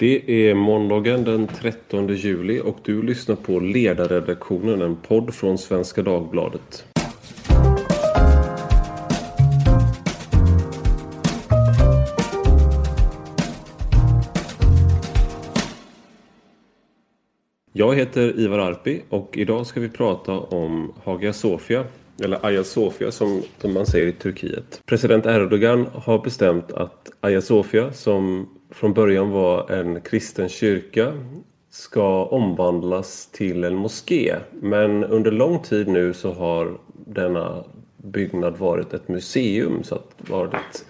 Det är måndagen den 13 juli och du lyssnar på Ledarredaktionen, en podd från Svenska Dagbladet. Jag heter Ivar Arpi och idag ska vi prata om Hagia Sofia eller Hagia Sofia som man säger i Turkiet. President Erdogan har bestämt att Hagia Sofia som från början var en kristen kyrka ska omvandlas till en moské. Men under lång tid nu så har denna byggnad varit ett museum så att varit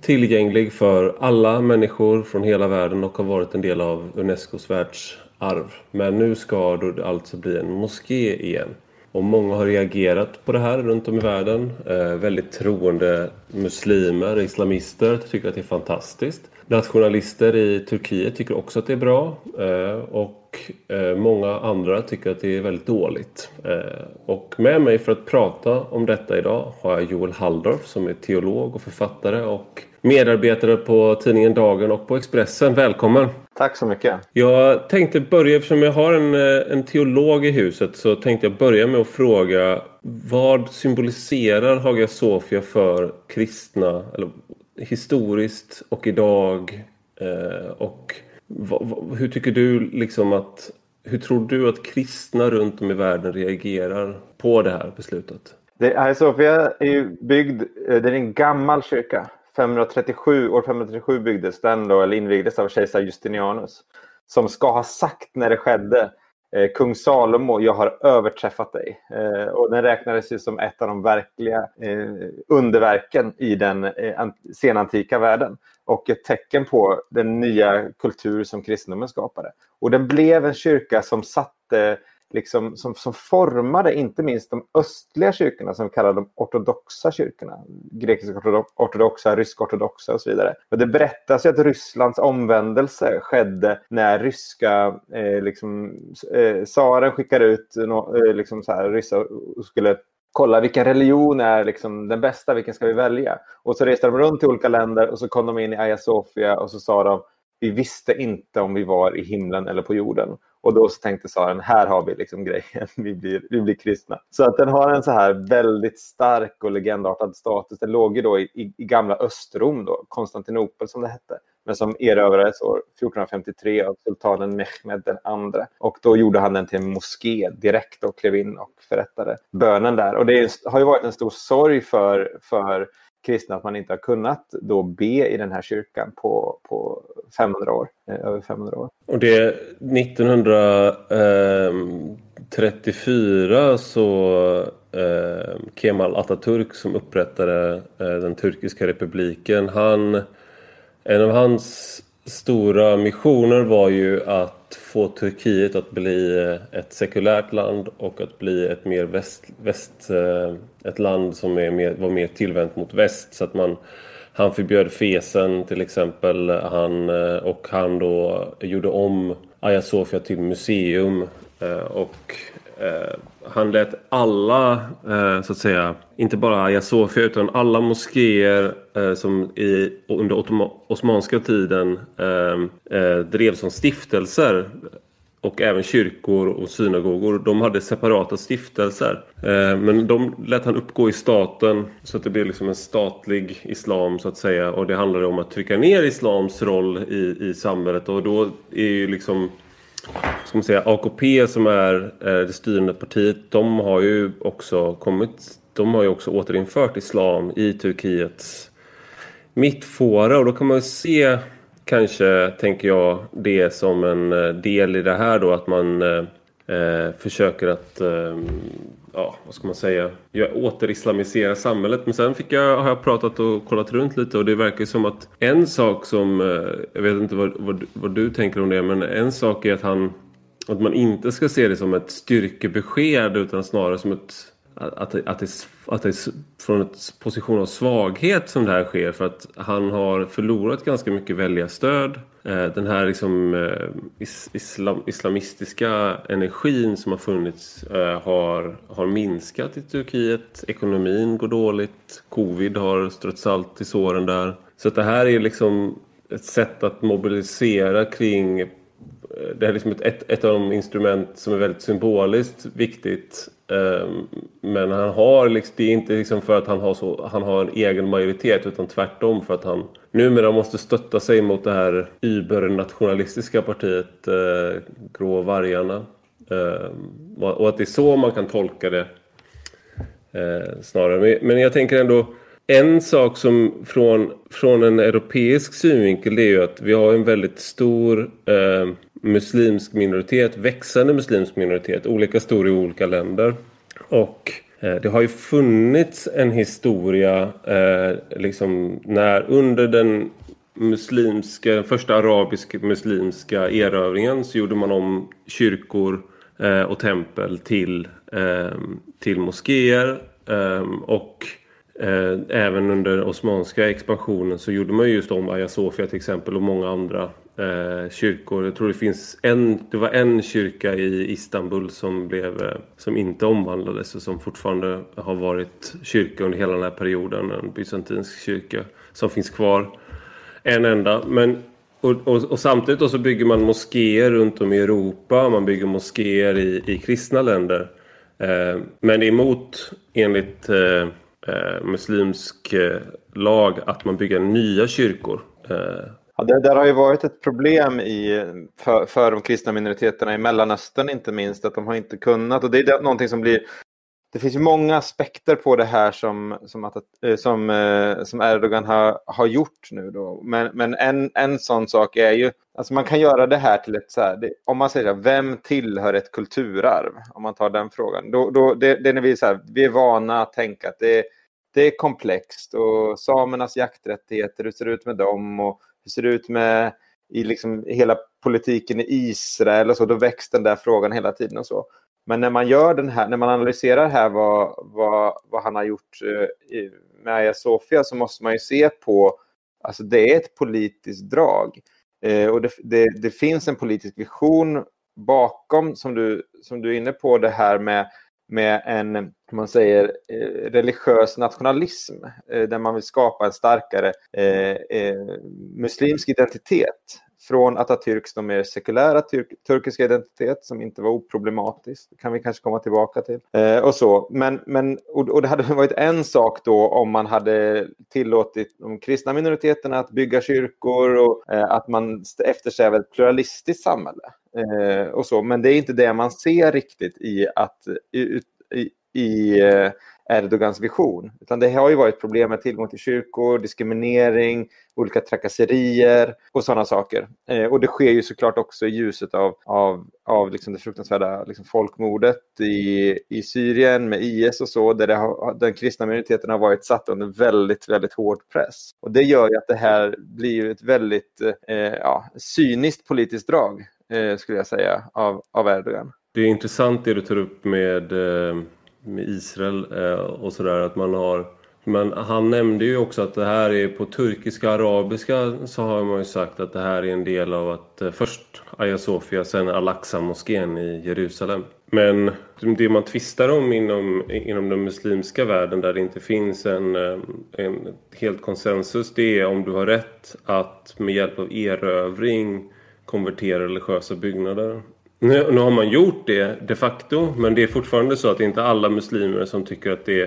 tillgänglig för alla människor från hela världen och har varit en del av Unescos världsarv. Men nu ska det alltså bli en moské igen. Och många har reagerat på det här runt om i världen. Eh, väldigt troende muslimer, islamister tycker att det är fantastiskt. Nationalister i Turkiet tycker också att det är bra. Eh, och eh, många andra tycker att det är väldigt dåligt. Eh, och med mig för att prata om detta idag har jag Joel Halldorf som är teolog och författare och medarbetare på tidningen Dagen och på Expressen. Välkommen! Tack så mycket! Jag tänkte börja, eftersom jag har en, eh, en teolog i huset, så tänkte jag börja med att fråga vad symboliserar Hagia Sofia för kristna, eller historiskt och idag? Eh, och hur tycker du liksom att hur tror du att kristna runt om i världen reagerar på det här beslutet? Hagia Sofia är byggd, eh, det är en gammal kyrka 537, år 537 byggdes den då, eller invigdes av kejsar Justinianus. Som ska ha sagt när det skedde, eh, kung Salomo, jag har överträffat dig. Eh, och den räknades ju som ett av de verkliga eh, underverken i den eh, senantika världen. Och ett tecken på den nya kultur som kristendomen skapade. Och den blev en kyrka som satte liksom, som, som formade inte minst de östliga kyrkorna som vi kallar de ortodoxa kyrkorna. Grekiska ortodoxa, rysk-ortodoxa och så vidare. Och det berättas ju att Rysslands omvändelse skedde när ryska eh, liksom, eh, tsaren skickade ut no, eh, liksom så här, ryssar och skulle kolla vilken religion är liksom den bästa, vilken ska vi välja? Och så reste de runt till olika länder och så kom de in i Hagia Sofia och så sa de vi visste inte om vi var i himlen eller på jorden. Och då så tänkte Saren, här har vi liksom grejen, vi blir, vi blir kristna. Så att den har en så här väldigt stark och legendartad status. Den låg ju då i, i, i gamla Östrom, då, Konstantinopel som det hette men som erövrades år 1453 av sultanen Mehmed den andre. Och då gjorde han den till en moské direkt och klev in och förrättade bönen där. Och det har ju varit en stor sorg för, för kristna att man inte har kunnat då be i den här kyrkan på, på 500 år, eh, över 500 år. Och det 1934 eh, så eh, Kemal Atatürk som upprättade eh, den turkiska republiken, han, en av hans stora missioner var ju att få Turkiet att bli eh, ett sekulärt land och att bli ett mer väst, väst eh, ett land som är mer, var mer tillvänt mot väst. Så att man han förbjöd fesen till exempel han, eh, och han då gjorde om Hagia Sofia till museum och Eh, han lät alla, eh, så att säga, inte bara Hagia Sofia utan alla moskéer eh, som i, under Osmanska tiden drevs som stiftelser och även kyrkor och synagogor, de hade separata stiftelser. Men de lät han uppgå i staten så att det blev liksom en statlig islam så att säga. Och det handlade om att trycka ner islams roll i, i samhället och då är ju liksom ska man säga, AKP som är eh, det styrande partiet, de har ju också kommit de har ju också återinfört islam i Turkiets mittfåra. Och då kan man ju se kanske, tänker jag, det som en eh, del i det här då att man eh, eh försöker att, eh, ja vad ska man säga, Jag återislamiserar samhället. Men sen fick jag, har jag pratat och kollat runt lite och det verkar som att en sak som, eh, jag vet inte vad, vad, vad du tänker om det, men en sak är att han att man inte ska se det som ett styrkebesked utan snarare som ett att, att, det, att det är från en position av svaghet som det här sker för att han har förlorat ganska mycket väljarstöd. Eh, den här liksom eh, islam, islamistiska energin som har funnits eh, har, har minskat i Turkiet. Ekonomin går dåligt. Covid har strött salt i såren där. Så att det här är liksom ett sätt att mobilisera kring Eh, det är liksom ett, ett, ett, av de instrument som är väldigt symboliskt viktigt. Ehm, men han har liksom, det är inte liksom för att han har, så, han har en egen majoritet utan tvärtom för att han numera måste stötta sig mot det här übernationalistiska partiet eh, Grå vargarna. Ehm, och att det är så man kan tolka det eh, snarare. Men, men jag tänker ändå en sak som från, från en europeisk synvinkel det är ju att vi har en väldigt stor eh, muslimsk minoritet, växande muslimsk minoritet, olika stor i olika länder. Och eh, det har ju funnits en historia eh, liksom när under den muslimska, första arabisk-muslimska erövringen så gjorde man om kyrkor eh, och tempel till, eh, till moskéer eh, och Eh, även under osmanska expansionen så gjorde man just om Hagia Sofia till exempel och många andra eh, kyrkor. Jag tror det finns en, det var en kyrka i Istanbul som, blev, eh, som inte omvandlades och som fortfarande har varit kyrka under hela den här perioden. En bysantinsk kyrka som finns kvar. En enda. Men, och, och, och samtidigt då så bygger man moskéer runt om i Europa. Man bygger moskéer i, i kristna länder. Eh, men det är emot enligt eh, eh, muslimsk eh, lag att man bygger nya kyrkor. Eh, Ja, det där har ju varit ett problem i, för, för de kristna minoriteterna i Mellanöstern inte minst, att de har inte kunnat. Och det är någonting som blir det finns ju många aspekter på det här som, som, att, eh, som, eh, som Erdogan har, har gjort nu. Då. Men, men en, en sån sak är ju, alltså man kan göra det här till ett så här, det, om man säger vem tillhör ett kulturarv? Om man tar den frågan. Då, då, det, det är när vi, så här, vi är vana att tänka att det, det är komplext och samernas jakträttigheter, hur ser det ut med dem och hur ser det ut med i liksom hela politiken i Israel och så, då väcks den där frågan hela tiden och så. Men när man gör den här, när man analyserar här vad, vad, vad han har gjort eh, med Aya Sofia så måste man ju se på, alltså det är ett politiskt drag. Eh, och det, det, det, finns en politisk vision bakom som du, som du är inne på det här med, med en man säger, eh, religiös nationalism eh, där man vill skapa en starkare eh, eh muslimsk identitet från Atatürks de mer sekulära turkiska identitet som inte var oproblematisk. Det kan vi kanske komma tillbaka till. Eh, och så. Men, men, och, och, det hade varit en sak då om man hade tillåtit de kristna minoriteterna att bygga kyrkor och eh, att man eftersträvar ett pluralistiskt samhälle. Eh, och så. Men det är inte det man ser riktigt i att i, i, i eh, Erdogans vision. Utan det har ju varit problem med tillgång till kyrkor, diskriminering, olika trakasserier och sådana saker. Eh, och det sker ju såklart också i ljuset av, av, av liksom det fruktansvärda liksom folkmordet i, i Syrien med IS och så, där har, den kristna minoriteten har varit satt under väldigt, väldigt hård press. Och det gör ju att det här blir ett väldigt eh, ja, cyniskt politiskt drag, eh, skulle jag säga, av, av Erdogan. Det är intressant det du tar upp med eh med Israel eh, och sådär att man har men han nämnde ju också att det här är på turkiska arabiska så har man ju sagt att det här är en del av att eh, först Hagia Sofia sen Al-Aqsa-moskén i Jerusalem. Men det man tvistar om inom, inom den muslimska världen där det inte finns en, eh, en helt konsensus det är om du har rätt att med hjälp av erövring konvertera religiösa byggnader. Nu, nu har man gjort det de facto men det är fortfarande så att det är inte alla muslimer som tycker att det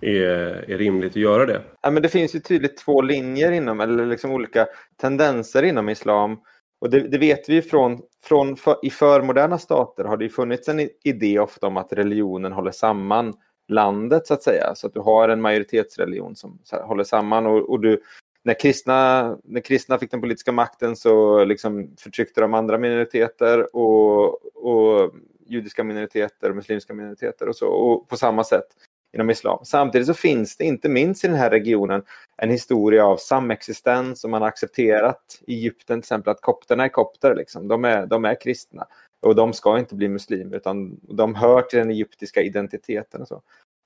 är, är rimligt att göra det. Ja, men det finns ju tydligt två linjer inom, eller liksom olika tendenser inom islam. Och det, det vet vi från, från för, i förmoderna stater har det funnits en idé ofta om att religionen håller samman landet så att säga. Så att du har en majoritetsreligion som håller samman och, och du, när kristna, när kristna fick den politiska makten så liksom förtryckte de andra minoriteter och, och judiska minoriteter och muslimska minoriteter och så och på samma sätt inom islam. Samtidigt så finns det inte minst i den här regionen en historia av samexistens och man har accepterat i Egypten till exempel att kopterna är kopter, liksom. de, är, de är kristna och de ska inte bli muslimer utan de hör till den egyptiska identiteten. Och så.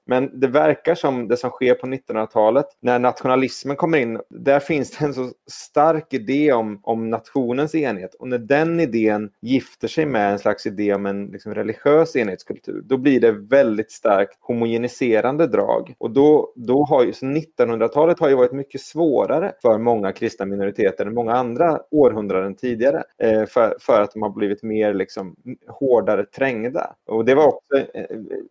Men det verkar som det som sker på 1900-talet, när nationalismen kommer in, där finns det en så stark idé om, om nationens enhet. Och när den idén gifter sig med en slags idé om en liksom, religiös enhetskultur, då blir det väldigt starkt homogeniserande drag. Och då, då har ju 1900-talet har ju varit mycket svårare för många kristna minoriteter än många andra århundraden tidigare. Eh, för, för att de har blivit mer liksom, hårdare trängda. Och det var också eh,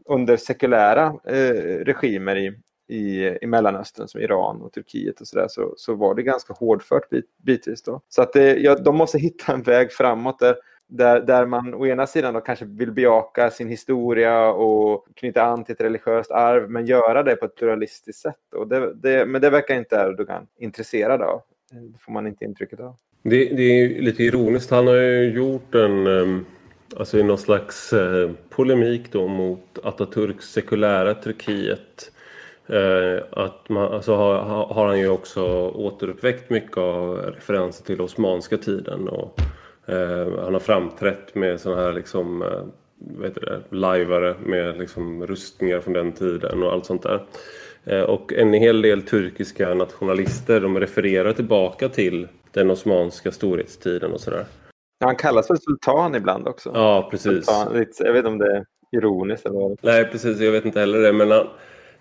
under sekulära eh, regimer i, i, i Mellanöstern som Iran och Turkiet och sådär så, så var det ganska hårdfört bit, bitvis. Då. Så att det, ja, de måste hitta en väg framåt där, där, där man å ena sidan då kanske vill bejaka sin historia och knyta an till ett religiöst arv men göra det på ett pluralistiskt sätt. Och det, det, men det verkar inte Erdogan intresserad av. Det får man inte intrycket av. Det, det är lite ironiskt. Han har ju gjort en ehm, alltså i någon slags eh, polemik då mot Atatürks sekulära Turkiet. Eh, att man, alltså har, har, han ju också återuppväckt mycket av referenser till Osmanska tiden. Och, eh, han har framträtt med sådana här liksom, eh, vad heter det, lajvare med liksom rustningar från den tiden och allt sånt där. Eh, och en hel del turkiska nationalister de refererar tillbaka till den osmanska storhetstiden och sådär. Han kallas för sultan ibland också. Ja, precis. Sultan, jag vet inte om det är ironiskt eller vad. Nej, precis. Jag vet inte heller det. Men,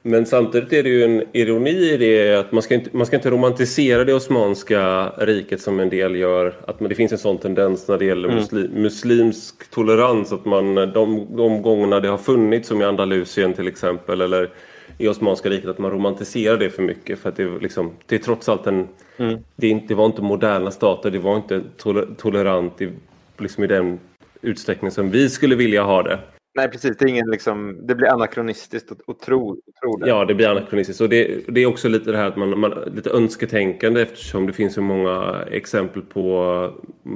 men samtidigt är det ju en ironi i det att man ska inte, man ska inte romantisera det osmanska riket som en del gör. Att det finns en sån tendens när det gäller mm. muslim, muslimsk tolerans. Att man de, de gångerna det har funnits, som i Andalusien till exempel, eller i Osmanska riket att man romantiserar det för mycket. För att det, liksom, det är trots allt en... Mm. Det, inte, det var inte moderna stater, det var inte tolerant i, liksom i den utsträckning som vi skulle vilja ha det. Nej, precis. Det, är ingen, liksom, det blir anakronistiskt att, att tro, tro det. Ja, det blir anakronistiskt. Och det, det är också lite det här att man, man lite önsketänkande eftersom det finns så många exempel på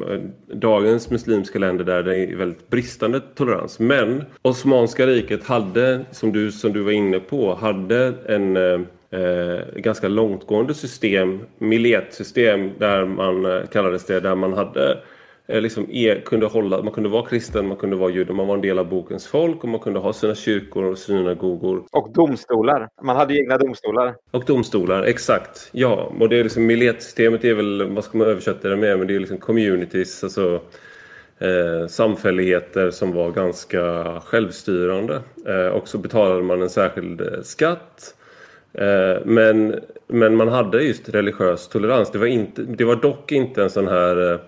eh, dagens muslimska länder där det är väldigt bristande tolerans. Men Osmanska riket hade, som du, som du var inne på, hade en eh, eh ganska långtgående system, miletsystem där man eh, kallades det, där man hade liksom är, kunde hålla, man kunde vara kristen, man kunde vara jude, man var en del av bokens folk och man kunde ha sina kyrkor och synagogor. Och domstolar. Man hade egna domstolar. Och domstolar, exakt. Ja, och det är liksom milletsystemet är väl, vad ska man översätta det med, men det är liksom communities, alltså eh, samfälligheter som var ganska självstyrande. Eh, och så betalade man en särskild eh, skatt. Eh, men, men man hade just religiös tolerans. Det var, inte, det var dock inte en sån här eh,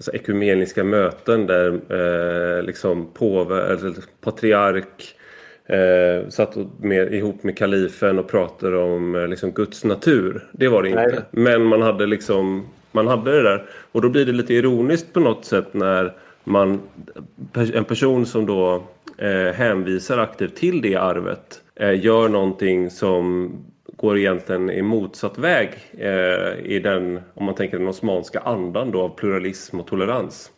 alltså ekumeniska möten där eh, liksom påve, eller patriark eh, satt med, ihop med kalifen och pratade om eh, liksom Guds natur. Det var det inte. Nej. Men man hade liksom man hade det där. Och då blir det lite ironiskt på något sätt när man, en person som då eh, hänvisar aktivt till det arvet eh, gör någonting som går egentligen i motsatt väg eh, i den, om man tänker den osmanska andan då, av pluralism och tolerans.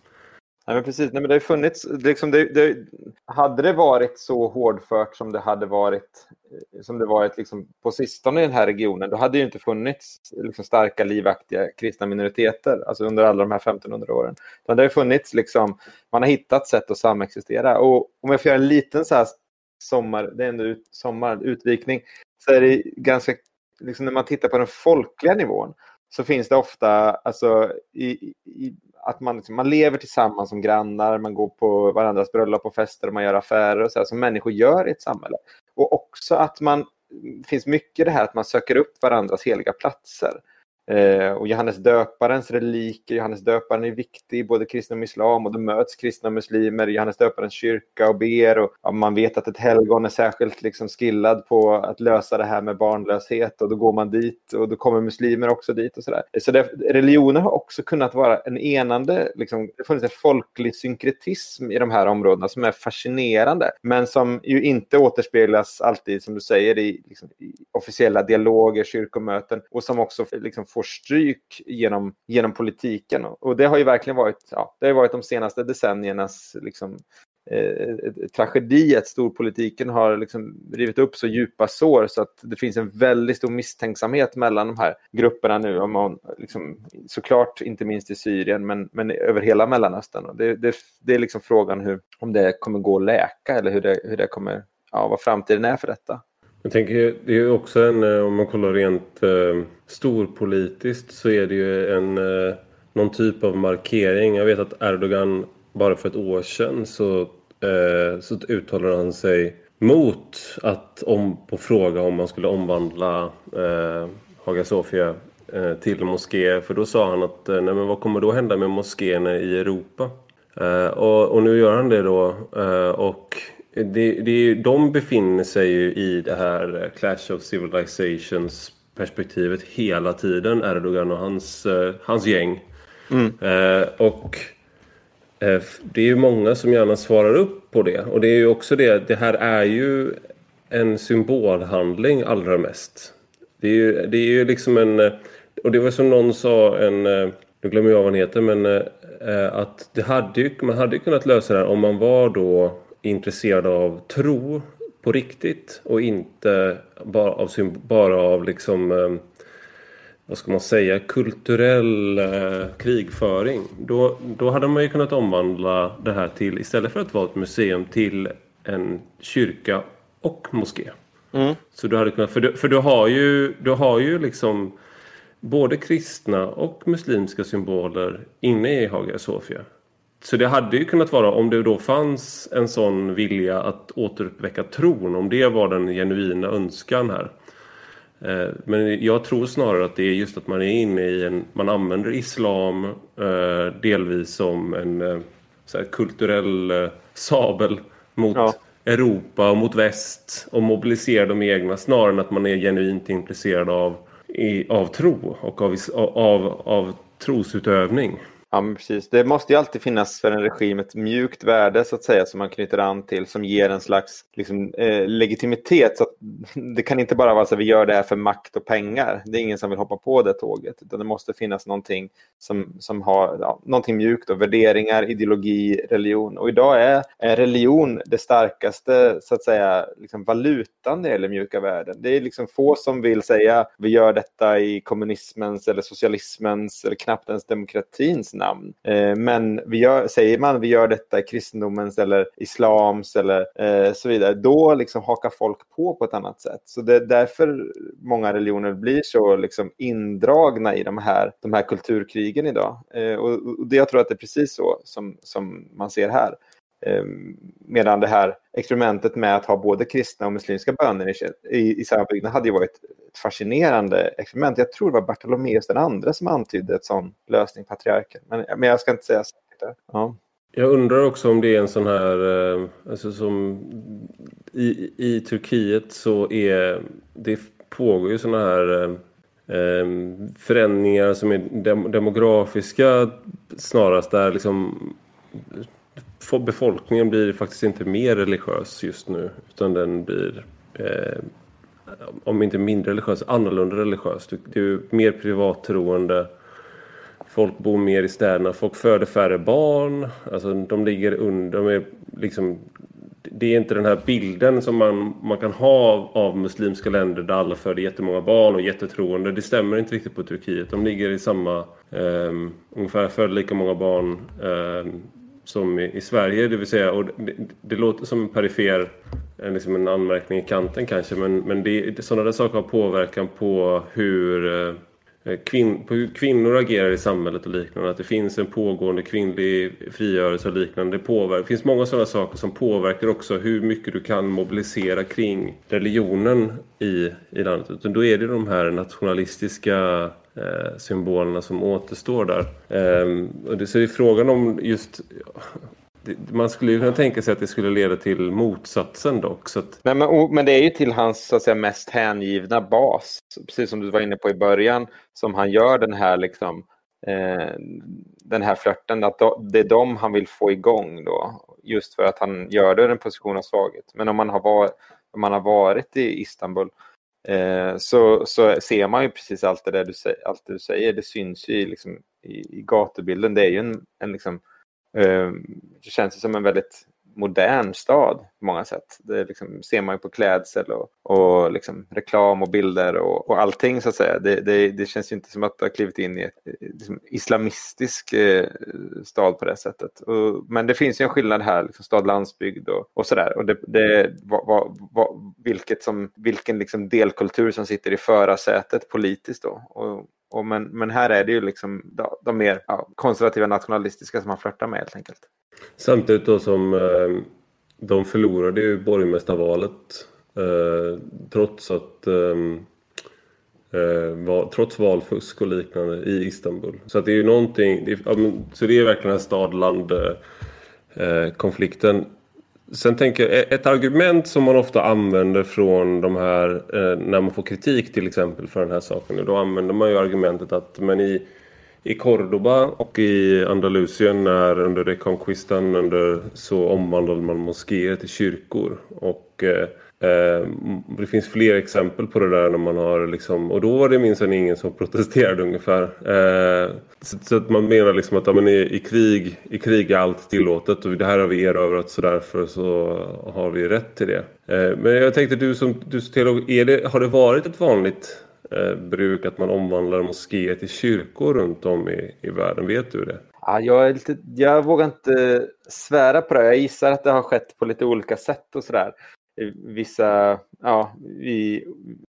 Nej, men precis. Nej, men det har funnits, liksom det, det, hade det varit så hårdfört som det hade varit, eh, som det varit liksom på sistone i den här regionen, då hade det inte funnits liksom starka, livaktiga kristna minoriteter alltså under alla de här 1500 åren. Utan det har funnits, liksom, man har hittat sätt att samexistera. Och om jag får göra en liten så här sommar, det är ändå ut, sommar, utvikning, så är det ganska, liksom när man tittar på den folkliga nivån så finns det ofta alltså, i, i, att man, liksom, man lever tillsammans som grannar, man går på varandras bröllop och fester och man gör affärer och så här, som människor gör i ett samhälle. Och också att man, det finns mycket det här att man söker upp varandras heliga platser. Eh, och Johannes döparens reliker, Johannes döparen är viktig i både kristna och islam och då möts kristna och muslimer i Johannes döparens kyrka och ber. Och, ja, man vet att ett helgon är särskilt liksom skillad på att lösa det här med barnlöshet och då går man dit och då kommer muslimer också dit och sådär. Så det, religioner har också kunnat vara en enande, liksom, det funnits en folklig synkretism i de här områdena som är fascinerande men som ju inte återspeglas alltid, som du säger, i, liksom, i officiella dialoger, kyrkomöten och som också liksom, får stryk genom, genom politiken. Och det har ju verkligen varit, ja, det har varit de senaste decenniernas liksom, eh, tragedi att storpolitiken har liksom rivit upp så djupa sår så att det finns en väldigt stor misstänksamhet mellan de här grupperna nu. Om man, liksom, såklart inte minst i Syrien men, men över hela Mellanöstern. Och det, det, det är liksom frågan hur, om det kommer gå att läka eller hur det, hur det kommer, ja, vad framtiden är för detta. Jag tänker, det är ju också en, eh, om man kollar rent eh, storpolitiskt så är det ju en, eh, någon typ av markering. Jag vet att Erdogan bara för ett år sedan så, eh, så uttalade han sig mot att om, på fråga om man skulle omvandla eh, Hagia Sofia eh, till moské. För då sa han att eh, nej, men vad kommer då hända med moskéerna i Europa? Eh, och, och, nu gör han det då. Eh, och det, det, de befinner sig ju i det här Clash of Civilizations perspektivet hela tiden, Erdogan och hans, eh, hans gäng. Mm. Eh, och eh, det är ju många som gärna svarar upp på det. Och det är ju också det, det här är ju en symbolhandling allra mest. Det är ju, det är ju liksom en... Och det var som någon sa, en... Nu glömmer jag vad han heter, men att det hade ju, man hade kunnat lösa det här om man var då intresserad av tro på riktigt och inte bara av, bara av liksom eh, vad ska man säga, kulturell eh, krigföring. Då, då hade man ju kunnat omvandla det här till, istället för att vara ett museum, till en kyrka och moské. Mm. Så du hade kunnat, för du, för du har ju, du har ju liksom både kristna och muslimska symboler inne i Hagia Sofia. Så det hade ju kunnat vara om det då fanns en sån vilja att återuppväcka tron, om det var den genuina önskan här. Eh, men jag tror snarare att det är just att man är inne i en, man använder islam eh, delvis som en eh, kulturell sabel mot ja. Europa och mot väst och mobiliserar de egna snarare än att man är genuint intresserad av, av tro och av, av, av trosutövning. Ja, men precis. Det måste ju alltid finnas för en regim ett mjukt värde så att säga som man knyter an till som ger en slags liksom, eh, legitimitet. Så det kan inte bara vara så att vi gör det här för makt och pengar. Det är ingen som vill hoppa på det tåget. Utan det måste finnas någonting som, som har ja, någonting mjukt. Och värderingar, ideologi, religion. Och idag är, är religion det starkaste så att säga, liksom, valutan när det gäller mjuka värden. Det är liksom få som vill säga vi gör detta i kommunismens eller socialismens eller knappt ens demokratins namn. Eh, men vi gör, säger man vi gör detta i kristendomens eller islams eller eh, så vidare, då liksom hakar folk på på ett annat sätt. Så det är därför många religioner blir så liksom indragna i de här, de här kulturkrigen idag. Eh, och, och det, jag tror att det är precis så som, som man ser här. Ehm, medan det här experimentet med att ha både kristna och muslimska böner i, i, i samma byggnad hade ju varit ett fascinerande experiment. Jag tror det var Bartolomeus den andra som antydde ett sån lösning, patriarken. Men, men jag ska inte säga säkert. Ja. Jag undrar också om det är en sån här, eh, alltså som i, i Turkiet så är det pågår ju såna här eh, ehm, förändringar som är demografiska snarast där liksom befolkningen blir faktiskt inte mer religiös just nu utan den blir eh, om inte mindre religiös, annorlunda religiös. Det är mer privattroende. Folk bor mer i städerna, folk föder färre barn. Alltså de ligger under, de är liksom, det är inte den här bilden som man, man kan ha av muslimska länder där alla föder jättemånga barn och jättetroende. Det stämmer inte riktigt på Turkiet. De ligger i samma, eh, ungefär föder lika många barn eh, som i, Sverige. Det vill säga, och det, det låter som en perifer, eh, liksom en anmärkning i kanten kanske, men, men det, sådana där saker har påverkan på hur eh, Eh, kvin, på hur kvinnor agerar i samhället och liknande. Att det finns en pågående kvinnlig frigörelse och liknande. Det, påverkar, det finns många sådana saker som påverkar också hur mycket du kan mobilisera kring religionen i, i landet. Utan då är det de här nationalistiska eh, symbolerna som återstår där. Eh, och det, så är frågan om just man skulle ju kunna tänka sig att det skulle leda till motsatsen dock. Så att... men, men, men, det är ju till hans så att säga, mest hängivna bas, precis som du var inne på i början, som han gör den här liksom, eh, den här flörten. Att det är dem han vill få igång då, just för att han gör det i en position av svaghet. Men om man har varit, om man har varit i Istanbul eh, så, så ser man ju precis allt det där du, allt det du säger. Det syns ju liksom, i, i gatubilden. Det är ju en, en liksom, Eh, det känns som en väldigt modern stad på många sätt. Det liksom, ser man ju på klädsel och, och liksom reklam och bilder och, och allting så att säga. Det, det, det känns ju inte som att det har klivit in i en eh, liksom, islamistisk eh, stad på det sättet. Och, men det finns ju en skillnad här, liksom, stad-landsbygd och, och sådär. Och det, det, va, va, va, vilket som, vilken liksom delkultur som sitter i förarsätet politiskt då. Och, och men, men här är det ju liksom de, de mer ja, konservativa nationalistiska som man flörtar med helt enkelt. Samtidigt då som eh, de förlorade ju borgmästarvalet eh, trots att eh, eh var, trots valfusk och liknande i Istanbul. Så att det är ju någonting, det är, så det är verkligen en stad-land eh, konflikten. Sen tänker jag, ett argument som man ofta använder från de här, eh, när man får kritik till exempel för den här saken. Då använder man ju argumentet att men i, i Cordoba och i Andalusien när under reconquistan under, så omvandlade man moskéer till kyrkor. Och eh, Eh, det finns fler exempel på det där när man har liksom, och då var det minsann ingen som protesterade ungefär. Eh, så, att man menar liksom att ja, men i, i, krig, i krig är allt tillåtet och det här har vi erövrat så därför så har vi rätt till det. Eh, men jag tänkte du som, du som teolog, är det, har det varit ett vanligt bruk att man omvandlar moskéer till kyrkor runt om i, i världen? Vet du det? Ja, jag, är lite, jag vågar inte svära på det. Jag gissar att det har skett på lite olika sätt och sådär vissa, ja, vi,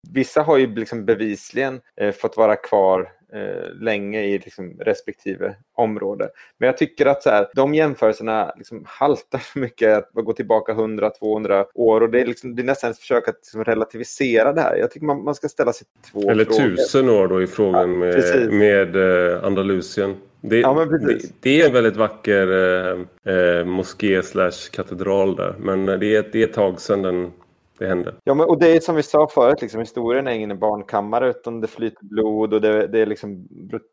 vissa har ju liksom bevisligen eh, fått vara kvar eh, länge i liksom respektive område. Men jag tycker att så här, de jämförelserna liksom haltar så mycket att gå tillbaka 100-200 år och det är, liksom, det är nästan ett försök att liksom relativisera det här. Jag tycker man, man ska ställa sig två Eller frågor. tusen år då i frågan ja, med, med uh, Andalusien. Det, ja, det, det, är en väldigt vacker eh, eh, moské slash katedral där. Men det är, det är ett tag sedan den, det hände. Ja, men, och det är som vi sa förut, liksom, historien är ingen barnkammare utan det flyter blod och det, det är liksom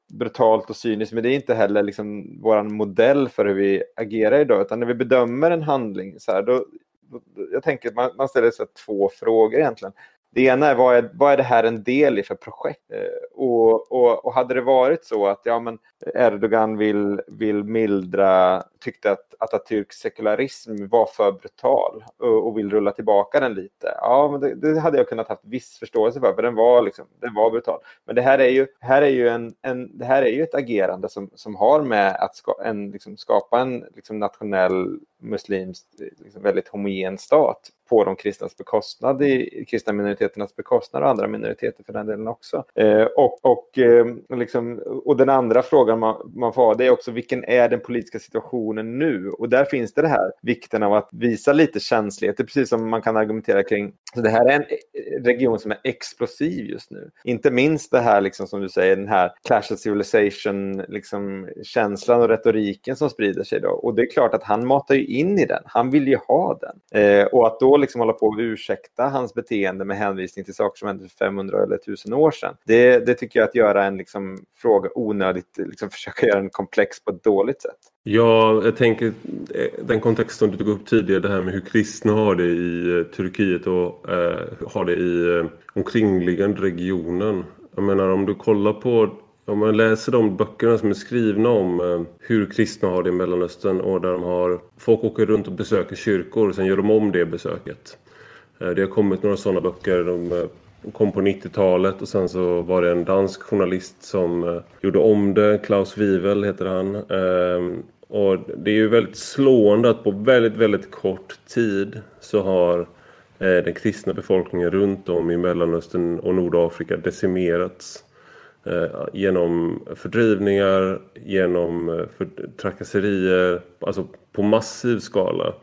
brutalt och cyniskt. Men det är inte heller liksom vår modell för hur vi agerar idag. Utan när vi bedömer en handling så här, då, då jag tänker man, man ställer sig två frågor egentligen. Det ena är vad, är vad är det här en del i för projekt? Eh, och, och, och hade det varit så att ja, men Erdogan vill, vill mildra, tyckte att Atatürks sekularism var för brutal och, och vill rulla tillbaka den lite. Ja, men det, det, hade jag kunnat haft viss förståelse för, för den var, liksom, den var brutal. Men det här är ju, här är ju, en, en, det här är ju ett agerande som, som har med att ska, en, liksom, skapa en liksom, nationell muslimsk, liksom, väldigt homogen stat på de kristnas bekostnad, i kristna minoriteternas bekostnad och andra minoriteter för den delen också. Eh, och, och, eh, liksom, och den andra frågan man, man får ha det är också vilken är den politiska situationen nu? Och där finns det det här vikten av att visa lite känslighet. Det är precis som man kan argumentera kring. Så det här är en eh, region som är explosiv just nu. Inte minst det här liksom, som du säger, den här clash of civilization liksom, känslan och retoriken som sprider sig då. Och det är klart att han matar ju in i den. Han vill ju ha den. Eh, och att då liksom hålla på och ursäkta hans beteende med hänvisning till saker som hände för 500 eller 1000 år sedan. Det, det tycker jag att göra en liksom, fråga onödigt, liksom försöka göra den komplex på ett dåligt sätt. Ja, jag tänker eh, den kontext som du tog upp tidigare, det här med hur kristna har det i eh, Turkiet och eh, har det i eh, omkringliggande regionen. Jag menar om du kollar på om man läser de böckerna som är skrivna om eh, hur kristna har det i Mellanöstern och där de har folk åker runt och besöker kyrkor och sen gör de om det besöket. Eh, det har kommit några sådana böcker. De eh, kom på 90-talet och sen så var det en dansk journalist som gjorde om det. Klaus Wivel heter han. Och det är ju väldigt slående att på väldigt, väldigt kort tid så har den kristna befolkningen runt om i Mellanöstern och Nordafrika decimerats. Eh, genom fördrivningar, genom eh, för, trakasserier, alltså på massiv skala.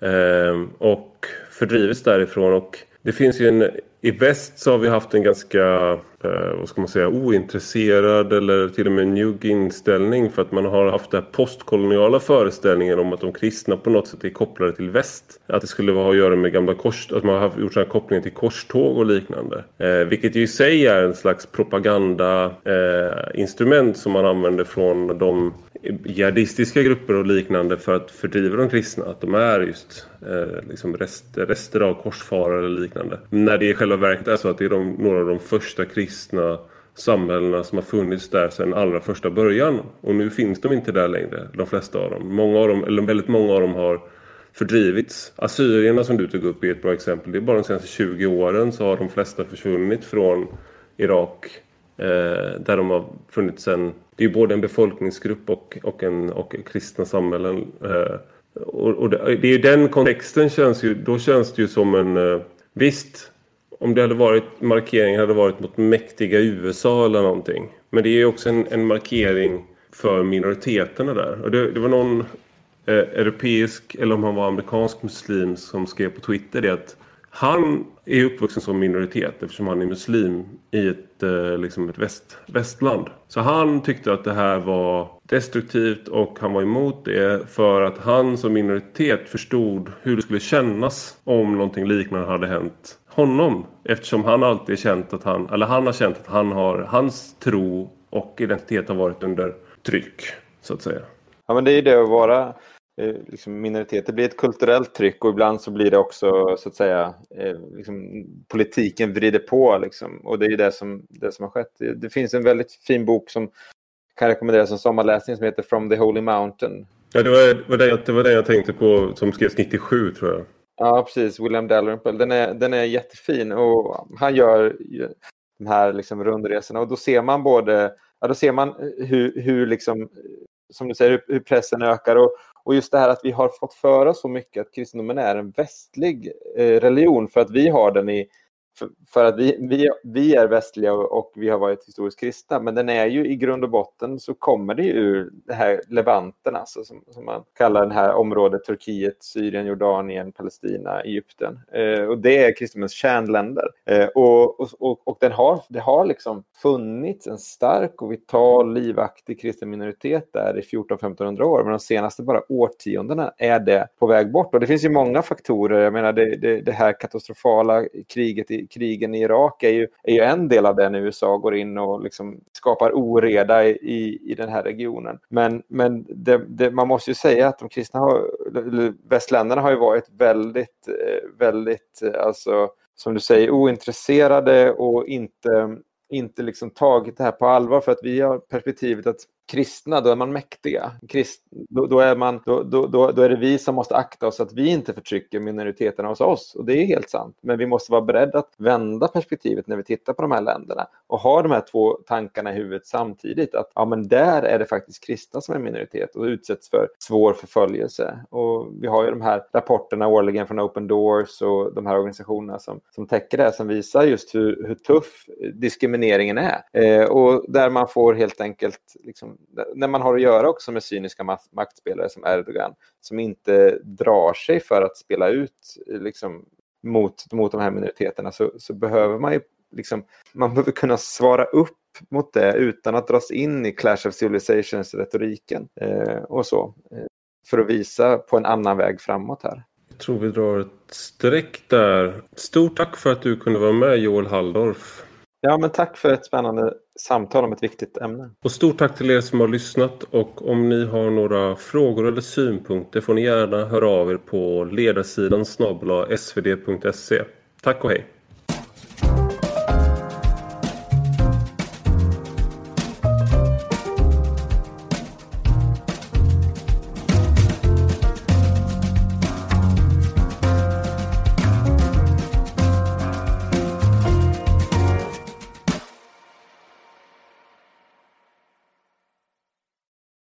Eh, och fördrivits därifrån och det finns ju en i väst så har vi haft en ganska, eh, vad ska man säga, ointresserad eller till och med njugg inställning för att man har haft den här postkoloniala föreställningen om att de kristna på något sätt är kopplade till väst. Att det skulle ha att göra med gamla kors, att man har gjort sådana kopplingar till korståg och liknande. Eh, vilket ju i sig är en slags propagandainstrument eh, som man använder från de jihadistiska grupper och liknande för att fördriva de kristna. Att de är just eh, liksom rest, rester av korsfarare eller liknande. När det i själva verket är så att det är de, några av de första kristna kristna samhällena som har funnits där sedan allra första början. Och nu finns de inte där längre, de flesta av dem. Många av dem, eller väldigt många av dem har fördrivits. Assyrierna som du tog upp är ett bra exempel. Det är bara de senaste 20 åren så har de flesta försvunnit från Irak. Eh, där de har funnits sedan. Det är både en befolkningsgrupp och, och, en, och kristna samhällen. Eh, och, och det, det är den kontexten känns ju... Då känns det ju som en... Eh, visst, om det hade varit markeringen hade varit mot mäktiga USA eller någonting. Men det är också en, en markering för minoriteterna där. Och det, det var någon eh, europeisk eller om han var amerikansk muslim som skrev på Twitter det att han är uppvuxen som minoritet eftersom han är muslim i ett, eh, liksom ett väst, västland. Så han tyckte att det här var destruktivt och han var emot det för att han som minoritet förstod hur det skulle kännas om någonting liknande hade hänt honom. Eftersom han alltid känt att han, eller han har känt att han har, hans tro och identitet har varit under tryck så att säga. Ja men det är det att vara eh, liksom minoritet. Det blir ett kulturellt tryck och ibland så blir det också så att säga eh, liksom, politiken vrider på liksom. och det är det som, det som har skett. Det, det finns en väldigt fin bok som kan rekommenderas som sommarläsning som heter From the Holy Mountain. Ja, det var, var det, det var det jag tänkte på som skrevs 97 tror jag. Ja, precis. William Dalrymple. Den är, den är jättefin och han gör de här liksom rundresorna och då ser man både, ja, då ser man hur, hur liksom, som du säger, hur pressen ökar och, och just det här att vi har fått föra så mycket att kristendomen är en västlig eh, religion för att vi har den i för, för, att vi, vi, vi är västliga och, vi har varit historiskt kristna, men den är ju i grund och botten så kommer det ju ur det här Levanten, alltså, som, som man kallar det här området Turkiet, Syrien, Jordanien, Palestina, Egypten. Eh, och det är kristendomens kärnländer. Eh, och och, och, och den har, det har liksom funnits en stark och vital, livaktig kristen minoritet där i 1400-1500 år, men de senaste bara årtiondena är det på väg bort. Och det finns ju många faktorer, jag menar det, det, det här katastrofala kriget i krigen i Irak är ju, är ju en del av det när USA går in och liksom skapar oreda i, i den här regionen. Men, men det, det, man måste ju säga att de kristna har, västländerna har ju varit väldigt, eh, väldigt, eh, alltså som du säger, ointresserade och inte inte liksom tagit det här på allvar för att vi har perspektivet att kristna, då är man mäktiga. Krist, då, då, är man, då, då, då, är det vi som måste akta oss så att vi inte förtrycker minoriteterna hos oss. Och det är helt sant. Men vi måste vara beredda att vända perspektivet när vi tittar på de här länderna och ha de här två tankarna i huvudet samtidigt. Att ja, men där är det faktiskt kristna som är minoritet och utsätts för svår förföljelse. Och vi har ju de här rapporterna årligen från Open Doors och de här organisationerna som, som täcker det, som visar just hur, hur tuff diskrimineringen är. Eh, och där man får helt enkelt liksom när man har att göra också med cyniska maktspelare som Erdogan som inte drar sig för att spela ut liksom, mot, mot de här minoriteterna så, så behöver man ju liksom, man behöver kunna svara upp mot det utan att dras in i Clash of Civilizations-retoriken eh, och så. Eh, för att visa på en annan väg framåt här. Jag tror vi drar ett streck där. Stort tack för att du kunde vara med Joel Halldorf. Ja, men tack för ett spännande samtal om ett viktigt ämne. Och stort tack till er som har lyssnat och om ni har några frågor eller synpunkter får ni gärna höra av er på ledarsidan snabla svd.se. Tack och hej!